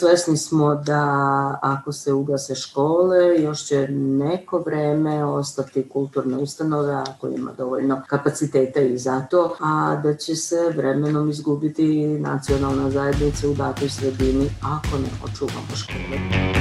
svesni smo da ako se ugase škole, još će neko vreme ostati kulturne ustanove ako ima dovoljno kapaciteta i za to, a da će se vremenom izgubiti nacionalna zajednica u datoj sredini ako ne očuvamo škole.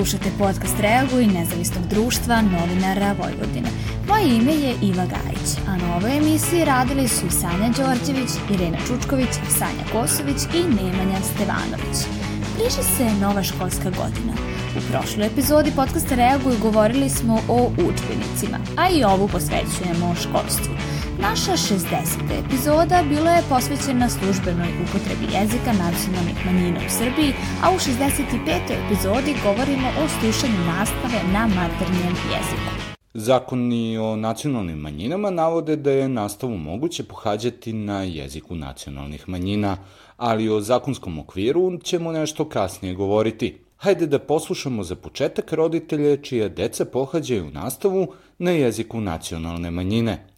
Slušate podcast Reaguj nezavisnog društva novinara Vojvodine. Moje ime je Iva Gajić, a na ovoj emisiji radili su Sanja Đorđević, Irena Čučković, Sanja Kosović i Nemanja Stevanović. Bliže se nova školska godina. U prošloj epizodi podcasta Reaguj govorili smo o učbenicima, a i ovu posvećujemo školstvu. Naša 60. epizoda bila je posvećena službenoj upotrebi jezika nacionalnih manjina u Srbiji, a u 65. epizodi govorimo o slušanju nastave na maternjem jeziku. Zakoni o nacionalnim manjinama navode da je nastavu moguće pohađati na jeziku nacionalnih manjina, ali o zakonskom okviru ćemo nešto kasnije govoriti. Hajde da poslušamo za početak roditelje čija deca pohađaju nastavu na jeziku nacionalne manjine –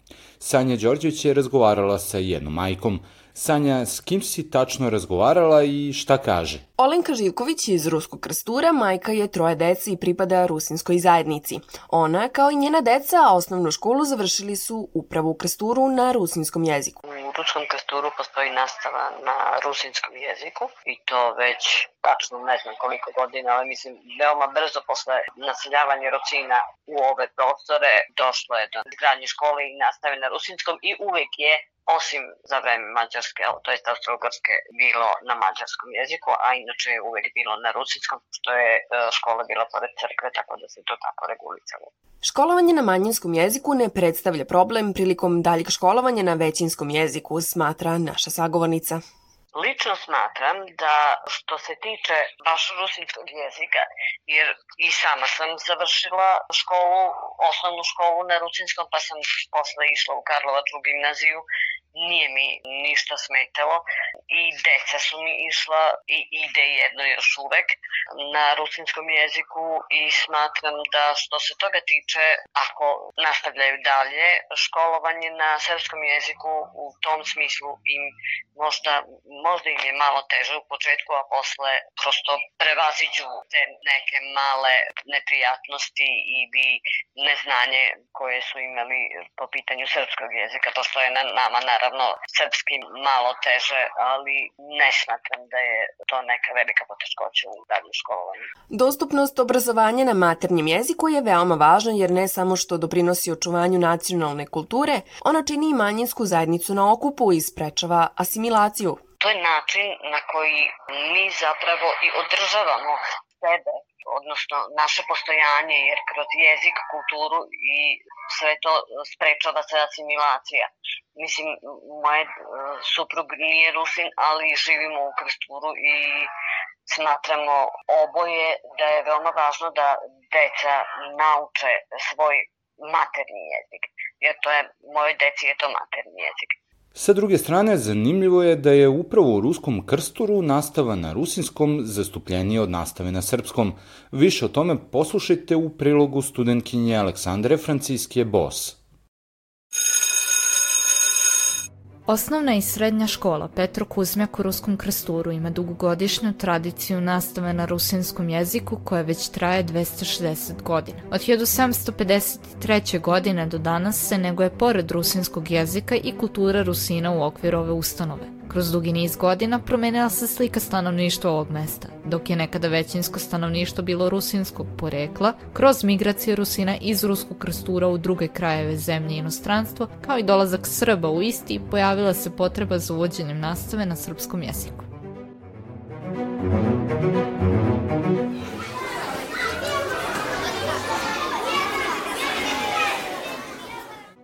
Sanja Đorđević je razgovarala sa jednom majkom. Sanja, s kim si tačno razgovarala i šta kaže? Olenka Živković iz Ruskog krstura, majka je troje dece i pripada rusinskoj zajednici. Ona, kao i njena deca, osnovnu školu završili su upravo u krsturu na rusinskom jeziku. U Ruskom krsturu postoji nastava na rusinskom jeziku i to već tačno ne znam koliko godina, ali mislim veoma brzo posle naseljavanja Rocina u ove prostore došlo je do izgradnje škole i nastave na rusinskom i uvek je osim za vreme Mađarske, to je Austro-Ugrske, bilo na mađarskom jeziku, a inače je uvek bilo na rusinskom, što je e, škola bila pored crkve, tako da se to tako regulicalo. Školovanje na manjinskom jeziku ne predstavlja problem prilikom daljeg školovanja na većinskom jeziku, smatra naša sagovornica. Lično smatram da što se tiče baš rusinskog jezika, jer i sama sam završila školu, osnovnu školu na rusinskom, pa sam posle išla u Karlovačku gimnaziju nije mi ništa smetalo i deca su mi išla i ide jedno još uvek na rusinskom jeziku i smatram da što se toga tiče, ako nastavljaju dalje, školovanje na srpskom jeziku u tom smislu im možda, možda im je malo teže u početku, a posle prosto prevaziđu te neke male neprijatnosti i bi neznanje koje su imali po pitanju srpskog jezika, to što je na nama naravno srpski malo teže, ali ne smatram da je to neka velika poteškoća u daljem školovanju. Dostupnost obrazovanja na maternjem jeziku je veoma važna jer ne samo što doprinosi očuvanju nacionalne kulture, ona čini i manjinsku zajednicu na okupu i sprečava asimilaciju. To je način na koji mi zapravo i održavamo sebe, odnosno naše postojanje, jer kroz jezik, kulturu i sve to sprečava se asimilacija. Mislim, moje suprug nije Rusin, ali živimo u Krsturu i smatramo oboje da je veoma važno da deca nauče svoj materni jezik, jer to je, moje deci je to materni jezik. Sa druge strane, zanimljivo je da je upravo u ruskom krsturu nastava na rusinskom zastupljenije od nastave na srpskom. Više o tome poslušajte u prilogu studentkinje Aleksandre Franciske Bos. Osnovna i srednja škola Petro Kuzmjak u Ruskom krsturu ima dugogodišnju tradiciju nastave na rusinskom jeziku koja već traje 260 godina. Od 1753. godine do danas se nego je pored rusinskog jezika i kultura Rusina u okviru ove ustanove. Kroz dugi niz godina promenila se slika stanovništva ovog mesta. Dok je nekada većinsko stanovništvo bilo rusinskog porekla, kroz migracije Rusina iz ruskog krstura u druge krajeve zemlje i inostranstvo, kao i dolazak Srba u isti, pojavila se potreba za uvođenjem nastave na srpskom jeziku.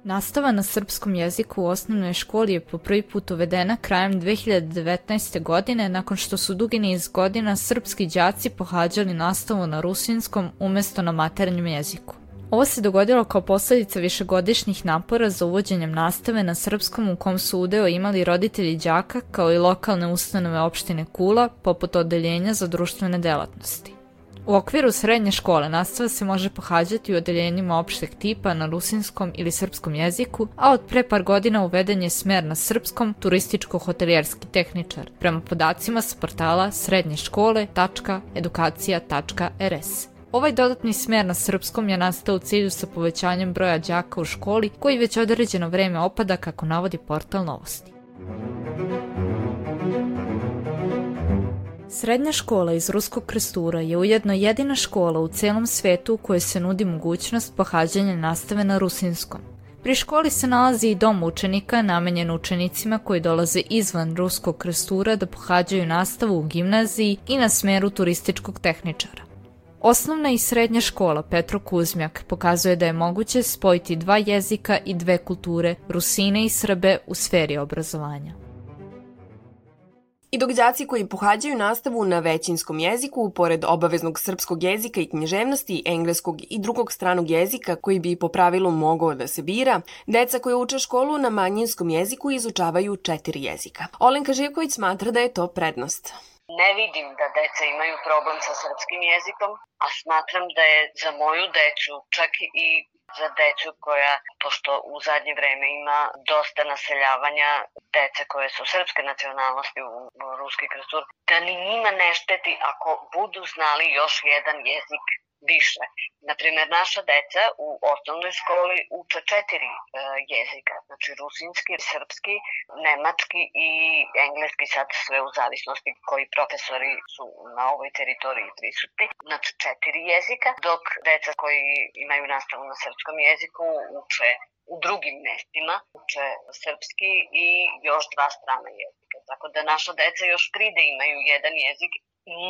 Nastava na srpskom jeziku u osnovnoj školi je po prvi put uvedena krajem 2019. godine nakon što su dugi niz godina srpski đaci pohađali nastavu na rusinskom umesto na maternjem jeziku. Ovo se dogodilo kao posledica višegodišnjih napora za uvođenjem nastave na srpskom u kom su udeo imali roditelji đaka kao i lokalne ustanove opštine Kula poput odeljenja za društvene delatnosti. U okviru srednje škole nastava se može pohađati u odeljenjima opšteg tipa na rusinskom ili srpskom jeziku, a od pre par godina uveden je smer na srpskom turističko-hotelijerski tehničar, prema podacima sa portala srednje škole.edukacija.rs. Ovaj dodatni smer na srpskom je nastao u cilju sa povećanjem broja đaka u školi koji već određeno vreme opada kako navodi portal novosti. Srednja škola iz Ruskog krestura je ujedno jedina škola u celom svetu u kojoj se nudi mogućnost pohađanja nastave na rusinskom. Pri školi se nalazi i dom učenika namenjen učenicima koji dolaze izvan Ruskog krestura da pohađaju nastavu u gimnaziji i na smeru turističkog tehničara. Osnovna i srednja škola Petro Kuzmjak pokazuje da je moguće spojiti dva jezika i dve kulture, Rusine i Srbe, u sferi obrazovanja. I dok đaci koji pohađaju nastavu na većinskom jeziku, pored obaveznog srpskog jezika i književnosti, engleskog i drugog stranog jezika koji bi po pravilu mogao da se bira, deca koja uče školu na manjinskom jeziku izučavaju četiri jezika. Olenka Živković smatra da je to prednost. Ne vidim da deca imaju problem sa srpskim jezikom, a smatram da je za moju decu, čak i za decu koja, pošto u zadnje vreme ima dosta naseljavanja dece koje su srpske nacionalnosti u, ruski kresur, da ni njima ne šteti ako budu znali još jedan jezik više. Naprimer, naša deca u osnovnoj školi uče četiri e, jezika, znači rusinski, srpski, nemački i engleski, sad sve u zavisnosti koji profesori su na ovoj teritoriji prisutni. Znači četiri jezika, dok deca koji imaju nastavu na srpskom jeziku uče u drugim mestima, uče srpski i još dva strana jezika. Tako da naša deca još pride imaju jedan jezik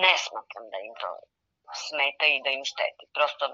ne smatram da im to smeta i da im šteti. Prosto,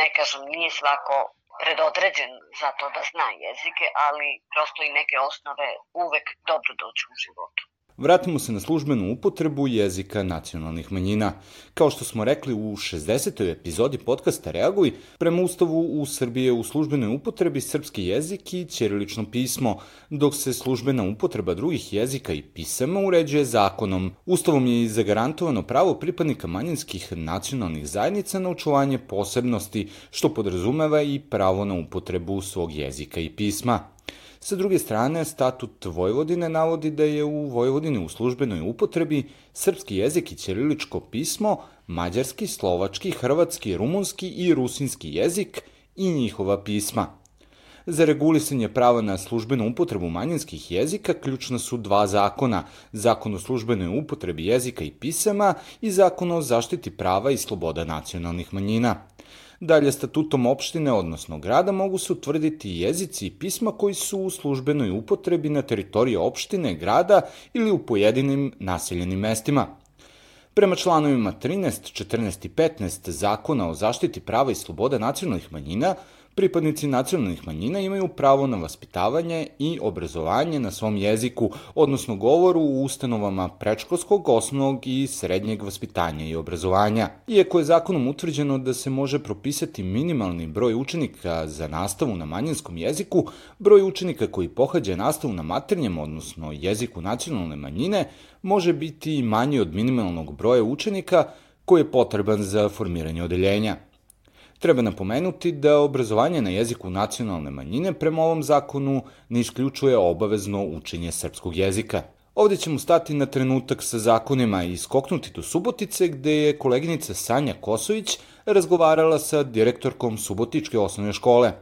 ne kažem, nije svako predodređen za to da zna jezike, ali prosto i neke osnove uvek dobro dođu u životu. Vratimo se na službenu upotrebu jezika nacionalnih manjina. Kao što smo rekli u 60. epizodi podcasta Reaguj, prema Ustavu u Srbiji je u službenoj upotrebi srpski jezik i ćirilično pismo, dok se službena upotreba drugih jezika i pisama uređuje zakonom. Ustavom je i zagarantovano pravo pripadnika manjinskih nacionalnih zajednica na očuvanje posebnosti, što podrazumeva i pravo na upotrebu svog jezika i pisma. Sa druge strane, statut Vojvodine navodi da je u Vojvodini u službenoj upotrebi srpski jezik i ćiriličko pismo, mađarski, slovački, hrvatski, rumunski i rusinski jezik i njihova pisma. Za regulisanje prava na službenu upotrebu manjinskih jezika ključna su dva zakona, Zakon o službenoj upotrebi jezika i pisama i Zakon o zaštiti prava i sloboda nacionalnih manjina. Dalje, statutom opštine, odnosno grada, mogu se utvrditi jezici i pisma koji su u službenoj upotrebi na teritoriji opštine, grada ili u pojedinim naseljenim mestima. Prema članovima 13, 14 i 15 Zakona o zaštiti prava i sloboda nacionalnih manjina, Pripadnici nacionalnih manjina imaju pravo na vaspitavanje i obrazovanje na svom jeziku, odnosno govoru u ustanovama prečkolskog, osnovnog i srednjeg vaspitanja i obrazovanja. Iako je zakonom utvrđeno da se može propisati minimalni broj učenika za nastavu na manjinskom jeziku, broj učenika koji pohađa nastavu na maternjem, odnosno jeziku nacionalne manjine, može biti manji od minimalnog broja učenika koji je potreban za formiranje odeljenja. Treba napomenuti da obrazovanje na jeziku nacionalne manjine prema ovom zakonu ne isključuje obavezno učenje srpskog jezika. Ovde ćemo stati na trenutak sa zakonima i skoknuti do Subotice gde je koleginica Sanja Kosović razgovarala sa direktorkom Subotičke osnovne škole.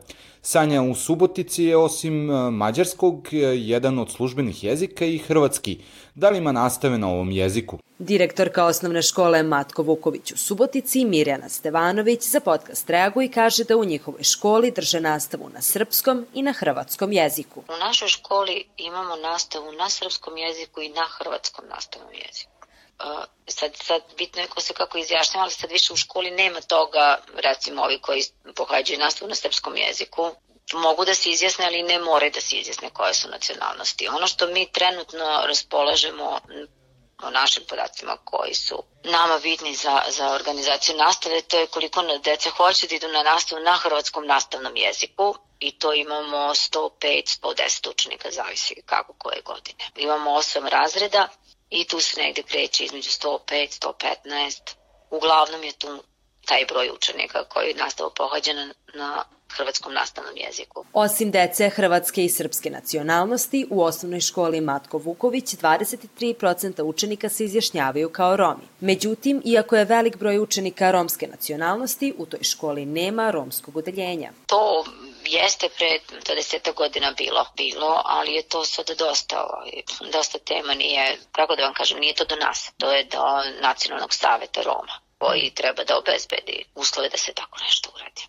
Sanja u Subotici je osim e, mađarskog e, jedan od službenih jezika i hrvatski. Da li ima nastave na ovom jeziku? Direktorka osnovne škole Matko Vuković u Subotici, Mirjana Stevanović, za podcast Reaguj kaže da u njihovoj školi drže nastavu na srpskom i na hrvatskom jeziku. U našoj školi imamo nastavu na srpskom jeziku i na hrvatskom nastavnom jeziku. Sad, sad bitno je ko se kako izjašnjava, ali sad više u školi nema toga, recimo ovi koji pohađaju nastavu na srpskom jeziku, mogu da se izjasne, ali ne more da se izjasne koje su nacionalnosti. Ono što mi trenutno raspolažemo o našim podacima koji su nama bitni za, za organizaciju nastave, to je koliko deca hoće da idu na nastavu na hrvatskom nastavnom jeziku i to imamo 105, 110 učenika, zavisi kako koje godine. Imamo 8 razreda i tu se negde kreće između 105, 115, uglavnom je tu taj broj učenika koji nastavu pohađa na, na hrvatskom nastavnom jeziku. Osim dece hrvatske i srpske nacionalnosti, u osnovnoj školi Matko Vuković 23% učenika se izjašnjavaju kao Romi. Međutim, iako je velik broj učenika romske nacionalnosti, u toj školi nema romskog udeljenja. To jeste pre 20 godina bilo, bilo, ali je to sada dosta, ovaj, dosta tema nije, kako da vam kažem, nije to do nas, to je do Nacionalnog saveta Roma koji treba da obezbedi uslove da se tako nešto uradi.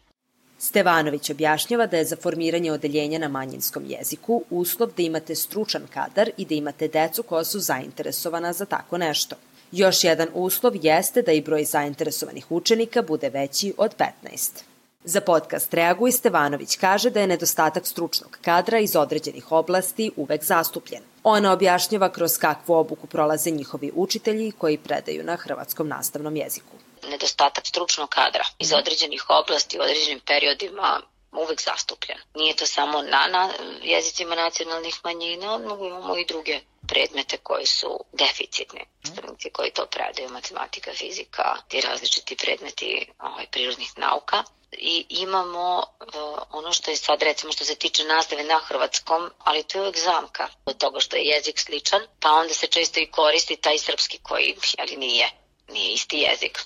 Stevanović objašnjava da je za formiranje odeljenja na manjinskom jeziku uslov da imate stručan kadar i da imate decu koja su zainteresovana za tako nešto. Još jedan uslov jeste da i broj zainteresovanih učenika bude veći od 15. Za podcast Reaguj Stevanović kaže da je nedostatak stručnog kadra iz određenih oblasti uvek zastupljen. Ona objašnjava kroz kakvu obuku prolaze njihovi učitelji koji predaju na hrvatskom nastavnom jeziku. Nedostatak stručnog kadra iz određenih oblasti u određenim periodima uvek zastupljen. Nije to samo na, na jezicima nacionalnih manjina, nego imamo i druge predmete koji su deficitni. Nastavnici koji to predaju, matematika, fizika, ti različiti predmeti ovaj, prirodnih nauka i imamo uh, ono što je sad recimo što se tiče nastave na hrvatskom, ali to je uvek zamka od toga što je jezik sličan, pa onda se često i koristi taj srpski koji ali nije, nije isti jezik.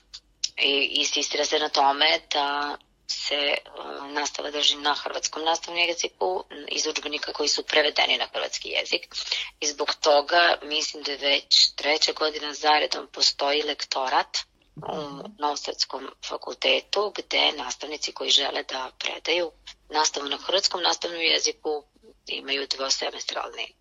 I insistira se na tome da se uh, nastava drži na hrvatskom nastavnom jeziku iz učbenika koji su prevedeni na hrvatski jezik i zbog toga mislim da već treća godina zaredom postoji lektorat u Novosadskom fakultetu gde nastavnici koji žele da predaju nastavu na hrvatskom nastavnom jeziku imaju dvosemestralni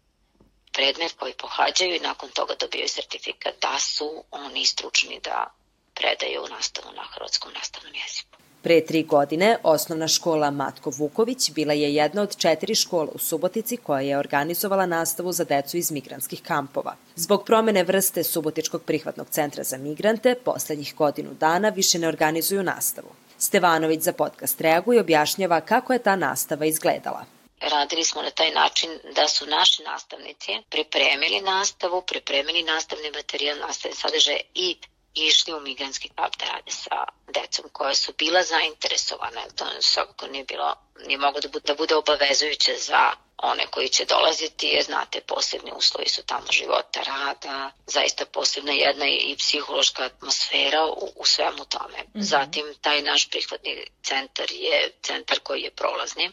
predmet koji pohađaju i nakon toga dobijaju sertifikat da su oni stručni da predaju nastavu na hrvatskom nastavnom jeziku. Pre tri godine osnovna škola Matko Vuković bila je jedna od četiri škola u Subotici koja je organizovala nastavu za decu iz migranskih kampova. Zbog promene vrste Subotičkog prihvatnog centra za migrante, poslednjih godinu dana više ne organizuju nastavu. Stevanović za podcast reaguje i objašnjava kako je ta nastava izgledala radili smo na taj način da su naši nastavnici pripremili nastavu, pripremili nastavni materijal, nastavne sadržaje i išli u migranski kamp da rade sa decom koja su bila zainteresovana. To svakako nije bilo, nije mogo da bude, da bude obavezujuće za one koji će dolaziti, jer znate, posebni uslovi su tamo života, rada, zaista posebna jedna i psihološka atmosfera u, u svemu tome. Mm -hmm. Zatim, taj naš prihvatni centar je centar koji je prolazni.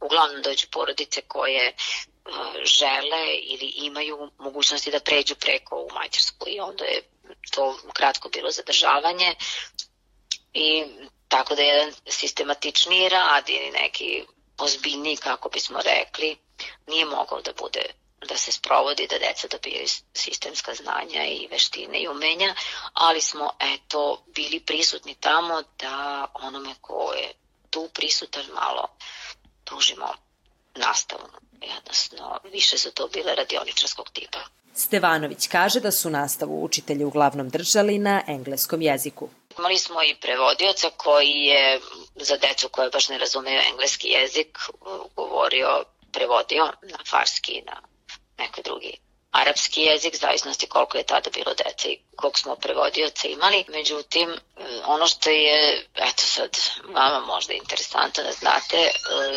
Uglavnom dođu porodice koje uh, žele ili imaju mogućnosti da pređu preko u Mađarsku i onda je to kratko bilo zadržavanje i tako da je jedan sistematičniji rad ili neki ozbiljniji, kako bismo rekli, nije mogao da bude da se sprovodi, da deca dobijaju sistemska znanja i veštine i umenja, ali smo eto bili prisutni tamo da onome ko je tu prisutan malo nastavu. Jednostavno, više su to bile radioničarskog tipa. Stevanović kaže da su nastavu učitelji uglavnom držali na engleskom jeziku. Imali smo i prevodioca koji je za decu koje baš ne razumeju engleski jezik govorio, prevodio na farski, na neki drugi arapski jezik, zavisnosti koliko je tada bilo dece i koliko smo prevodioca imali. Međutim, ono što je, eto sad, vama možda interesantno da znate, e,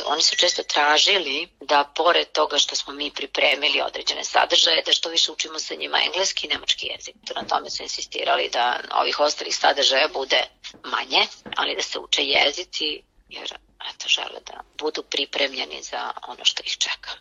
oni su često tražili da pored toga što smo mi pripremili određene sadržaje, da što više učimo sa njima engleski i nemački jezik. To na tome su insistirali da ovih ostalih sadržaja bude manje, ali da se uče jezici, jer eto, žele da budu pripremljeni za ono što ih čeka.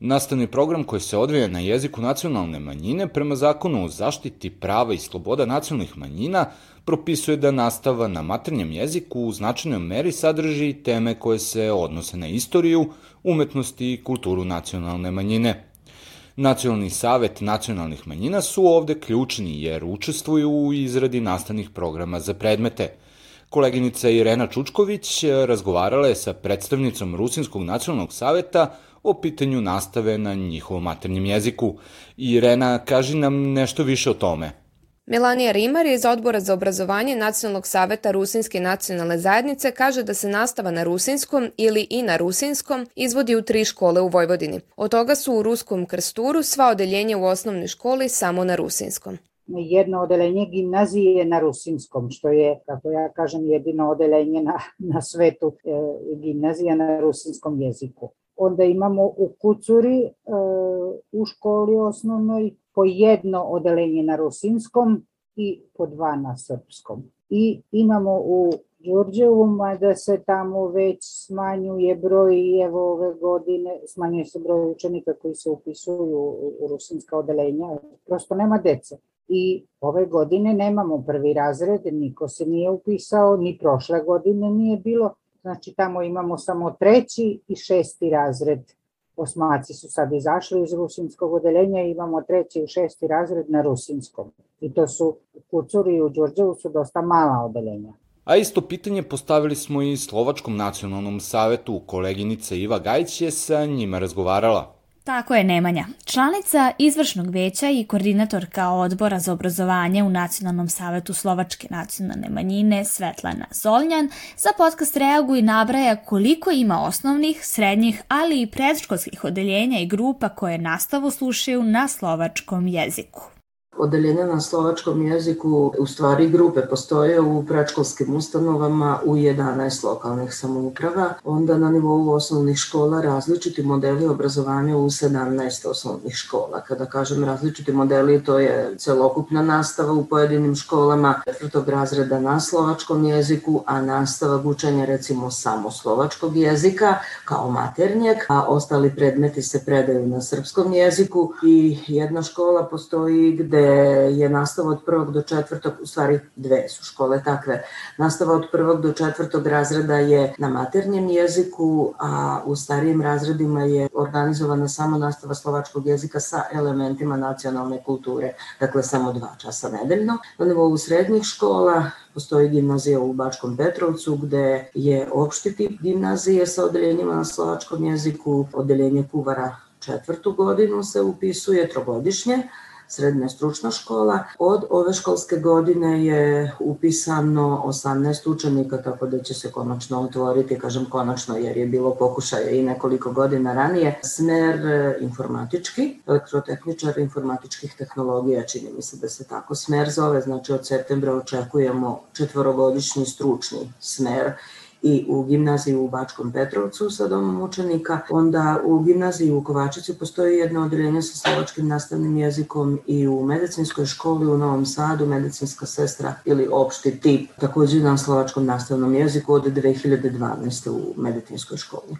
Nastavni program koji se odvija na jeziku nacionalne manjine prema zakonu o zaštiti prava i sloboda nacionalnih manjina propisuje da nastava na maternjem jeziku u značajnoj meri sadrži teme koje se odnose na istoriju, umetnosti i kulturu nacionalne manjine. Nacionalni savet nacionalnih manjina su ovde ključni jer učestvuju u izradi nastavnih programa za predmete. Koleginica Irena Čučković razgovarala je sa predstavnicom Rusinskog nacionalnog saveta o pitanju nastave na njihovom maternjem jeziku. Irena, kaži nam nešto više o tome. Melanija Rimar iz odbora za obrazovanje Nacionalnog saveta Rusinske nacionalne zajednice kaže da se nastava na rusinskom ili i na rusinskom izvodi u tri škole u Vojvodini. Od toga su u Ruskom krsturu sva odeljenja u osnovnoj školi samo na rusinskom. jedno odelenje gimnazije na rusinskom, što je, kako ja kažem, jedino odelenje na, na svetu e, gimnazija na rusinskom jeziku. Onda imamo u Kucuri e, u školi osnovnoj po jedno odelenje na rusinskom i po dva na srpskom. I imamo u Đurđevu, mada se tamo već smanjuje broj i evo ove godine smanjuje se broj učenika koji se upisuju u rusinska odelenja, prosto nema dece. I ove godine nemamo prvi razred, niko se nije upisao, ni prošle godine nije bilo, znači tamo imamo samo treći i šesti razred. Osmaci su sad izašli iz rusinskog odeljenja i imamo treći i šesti razred na rusinskom. I to su u Kucuri i u Đurđevu su dosta mala odeljenja. A isto pitanje postavili smo i Slovačkom nacionalnom savetu. Koleginica Iva Gajić je sa njima razgovarala. Tako je Nemanja. Članica izvršnog veća i koordinatorka odbora za obrazovanje u Nacionalnom savetu Slovačke nacionalne manjine Svetlana Zolnjan za podcast reaguje nabraja koliko ima osnovnih, srednjih, ali i predškolskih odeljenja i grupa koje nastavu slušaju na slovačkom jeziku. Odeljenja na slovačkom jeziku, u stvari grupe postoje u predškolskim ustanovama u 11 lokalnih samouprava, onda na nivou osnovnih škola različiti modeli obrazovanja u 17 osnovnih škola. Kada kažem različiti modeli, to je celokupna nastava u pojedinim školama četvrtog razreda na slovačkom jeziku, a nastava učenja recimo samo slovačkog jezika kao maternjeg, a ostali predmeti se predaju na srpskom jeziku i jedna škola postoji gde je nastava od prvog do četvrtog, u stvari dve su škole takve, nastava od prvog do četvrtog razreda je na maternjem jeziku, a u starijim razredima je organizovana samo nastava slovačkog jezika sa elementima nacionalne kulture, dakle samo dva časa nedeljno. Na nivou srednjih škola postoji gimnazija u Bačkom Petrovcu gde je opšti tip gimnazije sa odeljenjima na slovačkom jeziku, odeljenje kuvara četvrtu godinu se upisuje trogodišnje, srednja stručna škola. Od ove školske godine je upisano 18 učenika, tako da će se konačno otvoriti, kažem konačno jer je bilo pokušaja i nekoliko godina ranije, smer e, informatički, elektrotehničar informatičkih tehnologija, čini mi se da se tako smer zove, znači od septembra očekujemo četvorogodišnji stručni smer i u gimnaziji u Bačkom Petrovcu sa domom učenika. Onda u gimnaziji u Kovačici postoji jedno odeljenje sa slovačkim nastavnim jezikom i u medicinskoj školi u Novom Sadu, medicinska sestra ili opšti tip, takođe na slovačkom nastavnom jeziku od 2012. u medicinskoj školi.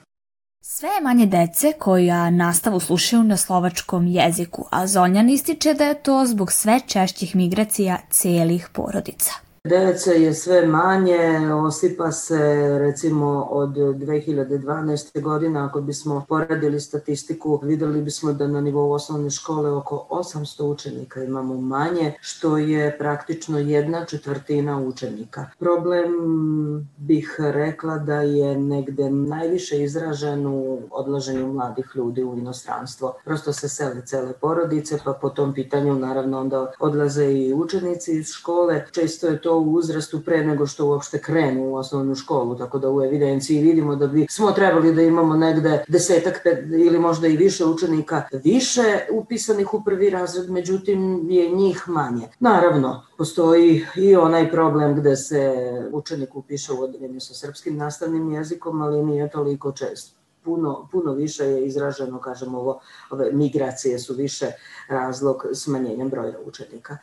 Sve je manje dece koja nastavu slušaju na slovačkom jeziku, a Zonjan ističe da je to zbog sve češćih migracija celih porodica. Dece je sve manje, osipa se recimo od 2012. godine, ako bismo poradili statistiku, videli bismo da na nivou osnovne škole oko 800 učenika imamo manje, što je praktično jedna četvrtina učenika. Problem bih rekla da je negde najviše izražen u odlaženju mladih ljudi u inostranstvo. Prosto se sele cele porodice, pa po tom pitanju naravno onda odlaze i učenici iz škole. Često je to u uzrastu pre nego što uopšte krenu u osnovnu školu, tako da u evidenciji vidimo da bi smo trebali da imamo negde desetak pet, ili možda i više učenika više upisanih u prvi razred, međutim je njih manje. Naravno, postoji i onaj problem gde se učenik upiše u odeljenju sa srpskim nastavnim jezikom, ali nije toliko često puno, puno više je izraženo, kažem, ovo, ove migracije su više razlog smanjenja broja učenika.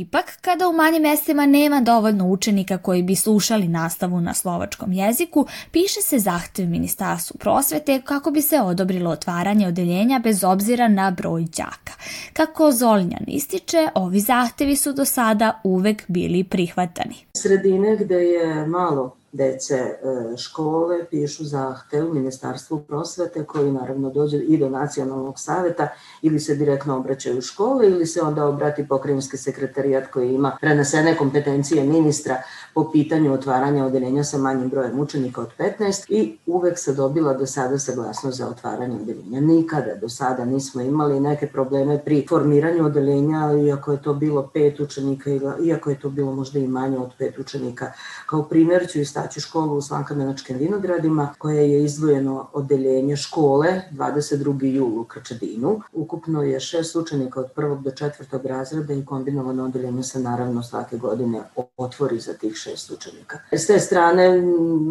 Ipak, kada u manjim mestima nema dovoljno učenika koji bi slušali nastavu na slovačkom jeziku, piše se zahtev Ministarstvu prosvete kako bi se odobrilo otvaranje odeljenja bez obzira na broj đaka. Kako Zolnjan ističe, ovi zahtevi su do sada uvek bili prihvatani. Sredine gde je malo dece e, škole pišu zahtev Ministarstvu prosvete koji naravno dođe i do nacionalnog saveta ili se direktno obraćaju škole ili se onda obrati pokrenjski sekretarijat koji ima prenesene kompetencije ministra po pitanju otvaranja odeljenja sa manjim brojem učenika od 15 i uvek se dobila do sada saglasnost za otvaranje odeljenja. Nikada do sada nismo imali neke probleme pri formiranju odeljenja, iako je to bilo pet učenika, iako je to bilo možda i manje od pet učenika. Kao primer ću istaći školu u Slankamenačkim vinogradima, koja je izdvojeno odeljenje škole 22. julu u Krčedinu. Ukupno je šest učenika od prvog do četvrtog razreda i kombinovano odeljenje se naravno svake godine otvori za tih šest učenika. S te strane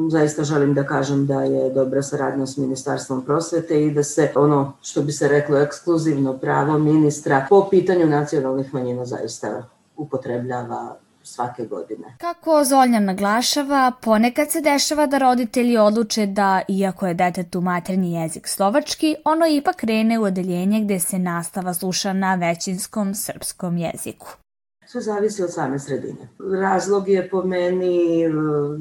zaista želim da kažem da je dobra saradnja s Ministarstvom prosvete i da se ono što bi se reklo ekskluzivno pravo ministra po pitanju nacionalnih manjina zaista upotrebljava svake godine. Kako Zoljan naglašava, ponekad se dešava da roditelji odluče da, iako je detetu maternji jezik slovački, ono ipak krene u odeljenje gde se nastava sluša na većinskom srpskom jeziku. Sve zavisi od same sredine. Razlog je po meni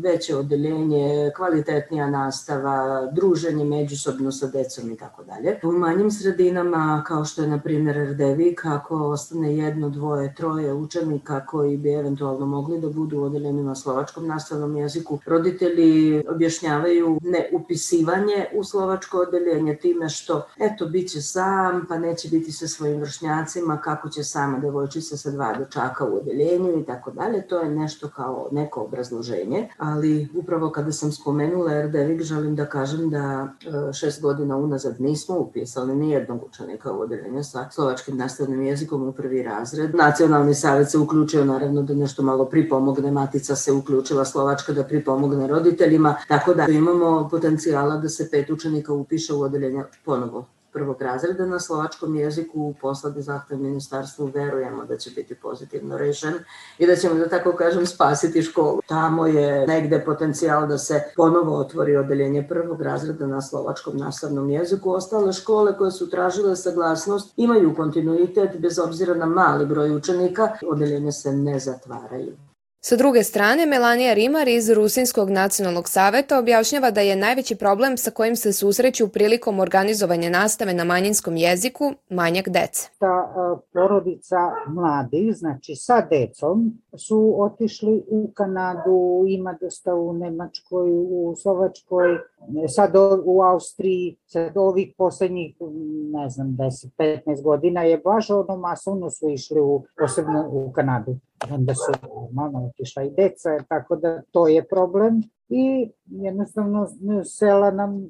veće odeljenje, kvalitetnija nastava, druženje međusobno sa decom i tako dalje. U manjim sredinama, kao što je na primjer Erdevik, ako ostane jedno, dvoje, troje učenika koji bi eventualno mogli da budu u odeljenju na slovačkom nastavnom jeziku, roditelji objašnjavaju neupisivanje u slovačko odeljenje time što, eto, bit će sam, pa neće biti sa svojim vršnjacima, kako će sama devojčica sa dva dečaka u odeljenju i tako dalje. To je nešto kao neko obrazloženje, ali upravo kada sam spomenula Erdevik želim da kažem da e, šest godina unazad nismo upisali ni jednog učenika u odeljenju sa slovačkim nastavnim jezikom u prvi razred. Nacionalni savet se uključio naravno da nešto malo pripomogne, matica se uključila slovačka da pripomogne roditeljima, tako da imamo potencijala da se pet učenika upiše u odeljenje ponovo prvog razreda na slovačkom jeziku poslade zahtev ministarstvu verujemo da će biti pozitivno rešen i da ćemo, da tako kažem, spasiti školu. Tamo je negde potencijal da se ponovo otvori odeljenje prvog razreda na slovačkom nastavnom jeziku. Ostale škole koje su tražile saglasnost imaju kontinuitet bez obzira na mali broj učenika, odeljenje se ne zatvaraju. Sa druge strane, Melanija Rimar iz Rusinskog nacionalnog saveta objašnjava da je najveći problem sa kojim se susreću prilikom organizovanja nastave na manjinskom jeziku manjak dece. Ta e, porodica mladih, znači sa decom, su otišli u Kanadu, ima dosta u Nemačkoj, u Slovačkoj, sad u Austriji, sad ovih poslednjih, ne znam, 10-15 godina je baš ono masovno su išli u, posebno u Kanadu. Onda su malo otišla i deca, tako da to je problem. I jednostavno sela nam,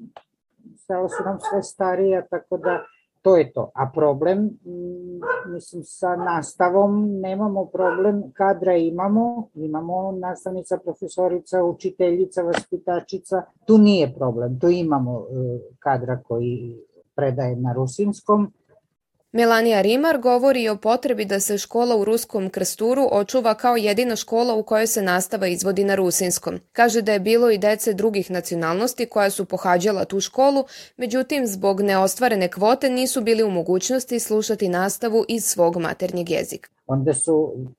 sela su nam sve starija, tako da to je to. A problem, mm, mislim, sa nastavom nemamo problem, kadra imamo, imamo nastavnica, profesorica, učiteljica, vaspitačica, tu nije problem, tu imamo e, kadra koji predaje na rusinskom, Melanija Rimar govori o potrebi da se škola u Ruskom Krsturu očuva kao jedina škola u kojoj se nastava izvodi na rusinskom. Kaže da je bilo i dece drugih nacionalnosti koja su pohađala tu školu, međutim zbog neostvarene kvote nisu bili u mogućnosti slušati nastavu iz svog maternjeg jezika. Onda su e,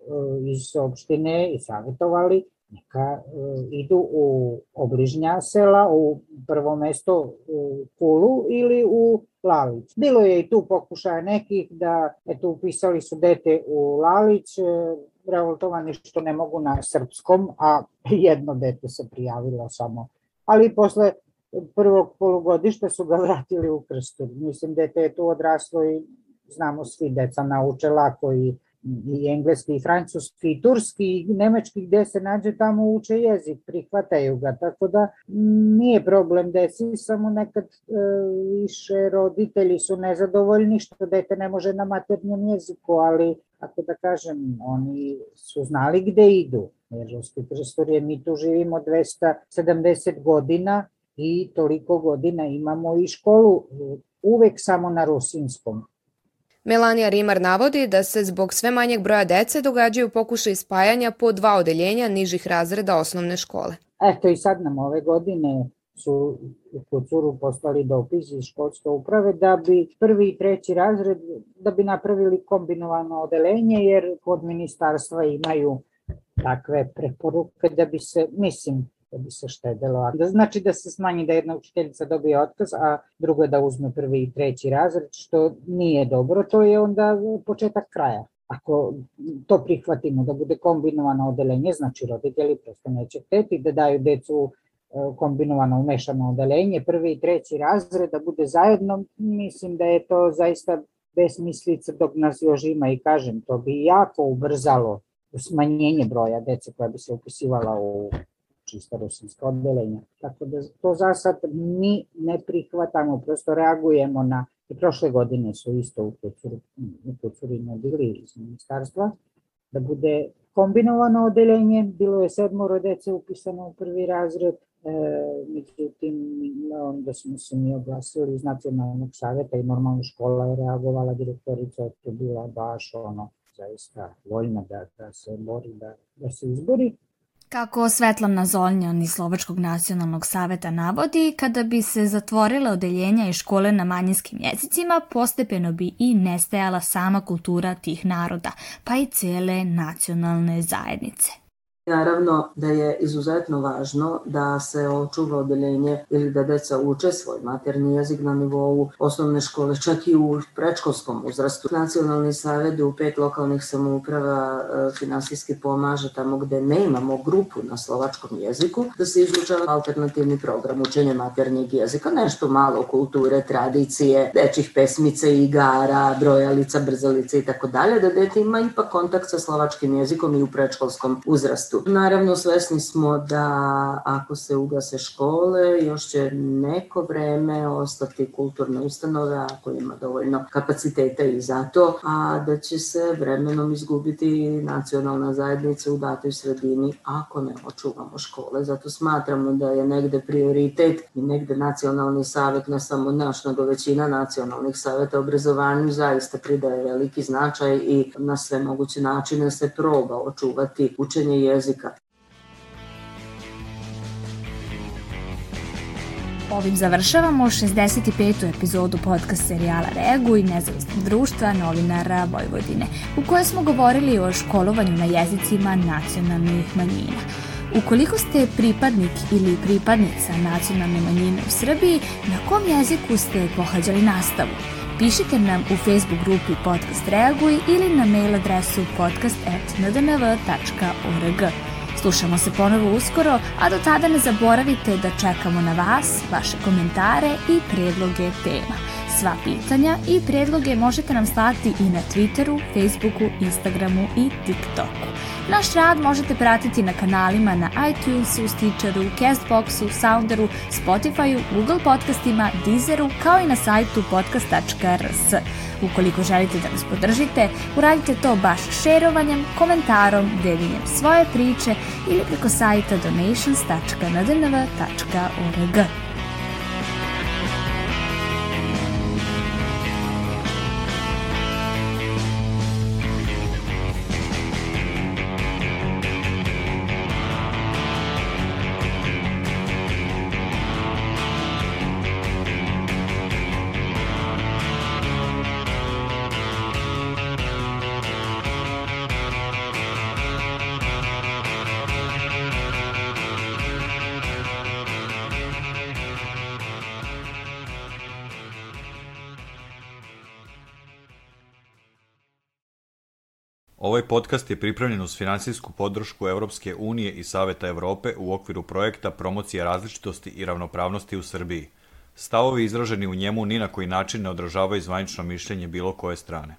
iz opštine i savjetovali neka e, idu u obližnja sela, u prvo mesto u Kulu ili u Lalić. Bilo je i tu pokušaja nekih da, eto, upisali su dete u Lalić, e, revoltovani što ne mogu na srpskom, a jedno dete se prijavilo samo. Ali posle prvog polugodišta su ga vratili u Krstur. Mislim, dete je tu odraslo i znamo svi deca nauče lako i i engleski, i francuski, i turski, i nemački, gde se nađe tamo uče jezik, prihvataju ga, tako da nije problem desi, samo nekad e, više roditelji su nezadovoljni što dete ne može na maternjem jeziku, ali kako da kažem, oni su znali gde idu. Jer Ruski je, mi tu živimo 270 godina i toliko godina imamo i školu uvek samo na rusinskom Melanija Rimar navodi da se zbog sve manjeg broja dece događaju pokušaj spajanja po dva odeljenja nižih razreda osnovne škole. Eto i sad nam ove godine su u Kucuru poslali dopis iz školske uprave da bi prvi i treći razred da bi napravili kombinovano odelenje jer kod ministarstva imaju takve preporuke da bi se, mislim, da bi se štedelo. Da znači da se smanji da jedna učiteljica dobije otkaz, a druga da uzme prvi i treći razred, što nije dobro, to je onda početak kraja. ako to prihvatimo da bude kombinovano odelenje, znači roditelji prosto neće hteti da daju decu e, kombinovano umešano odelenje, prvi i treći razred, da bude zajedno, mislim da je to zaista besmislica dok nas još ima i kažem, to bi jako ubrzalo smanjenje broja dece koja bi se upisivala u čista rusinska odelenja. Tako da to za sad mi ne prihvatamo, prosto reagujemo na I prošle godine su isto u Kucuri, u Kucurinu bili iz ministarstva, da bude kombinovano odeljenje, bilo je sedmoro dece upisano u prvi razred, e, međutim, onda smo se mi oglasili iz nacionalnog saveta i normalno škola je reagovala, direktorica je bila baš ono, zaista voljna da, da se bori, da, da se izbori. Kako Svetlana Zolnjan iz Slovačkog nacionalnog saveta navodi, kada bi se zatvorile odeljenja i škole na manjinskim jezicima, postepeno bi i nestajala sama kultura tih naroda, pa i cele nacionalne zajednice. Naravno da je izuzetno važno da se očuva odeljenje ili da deca uče svoj materni jezik na nivou osnovne škole, čak i u prečkolskom uzrastu. Nacionalni savjet u pet lokalnih samouprava e, finansijski pomaže tamo gde ne imamo grupu na slovačkom jeziku, da se izučava alternativni program učenja maternjeg jezika, nešto malo kulture, tradicije, dečih pesmice, igara, brojalica, brzalica i tako dalje, da dete ima ipak kontakt sa slovačkim jezikom i u prečkolskom uzrastu mestu. Naravno, svesni smo da ako se ugase škole, još će neko vreme ostati kulturne ustanove ako ima dovoljno kapaciteta i za to, a da će se vremenom izgubiti nacionalna zajednica u datoj sredini ako ne očuvamo škole. Zato smatramo da je negde prioritet i negde nacionalni savet, ne samo naš, nego većina nacionalnih saveta obrazovanju zaista pridaje veliki značaj i na sve moguće načine se proba očuvati učenje jezika jezika. Ovim završavamo 65. epizodu podcast serijala Regu i nezavisnog društva novinara Vojvodine, u kojoj smo govorili o školovanju na jezicima nacionalnih manjina. Ukoliko ste pripadnik ili pripadnica nacionalne manjine u Srbiji, na kom jeziku ste pohađali nastavu? Pišite nam u Facebook grupi Podcast Reaguj ili na mail adresu podcast.ndnv.org. Slušamo se ponovo uskoro, a do tada ne zaboravite da čekamo na vas, vaše komentare i predloge tema. Sva pitanja i predloge možete nam slati i na Twitteru, Facebooku, Instagramu i TikToku. Naš rad možete pratiti na kanalima na iTunesu, Stitcheru, Castboxu, Sounderu, Spotifyu, Google podcastima, Deezeru, kao i na sajtu podcast.rs. Ukoliko želite da nas podržite, uradite to baš šerovanjem, komentarom, deljenjem svoje priče ili preko sajta donations.ndnv.org. Podcast je pripremljen uz finansijsku podršku Evropske unije i Saveta Evrope u okviru projekta Promocija različitosti i ravnopravnosti u Srbiji. Stavovi izraženi u njemu ni na koji način ne odražavaju zvanično mišljenje bilo koje strane.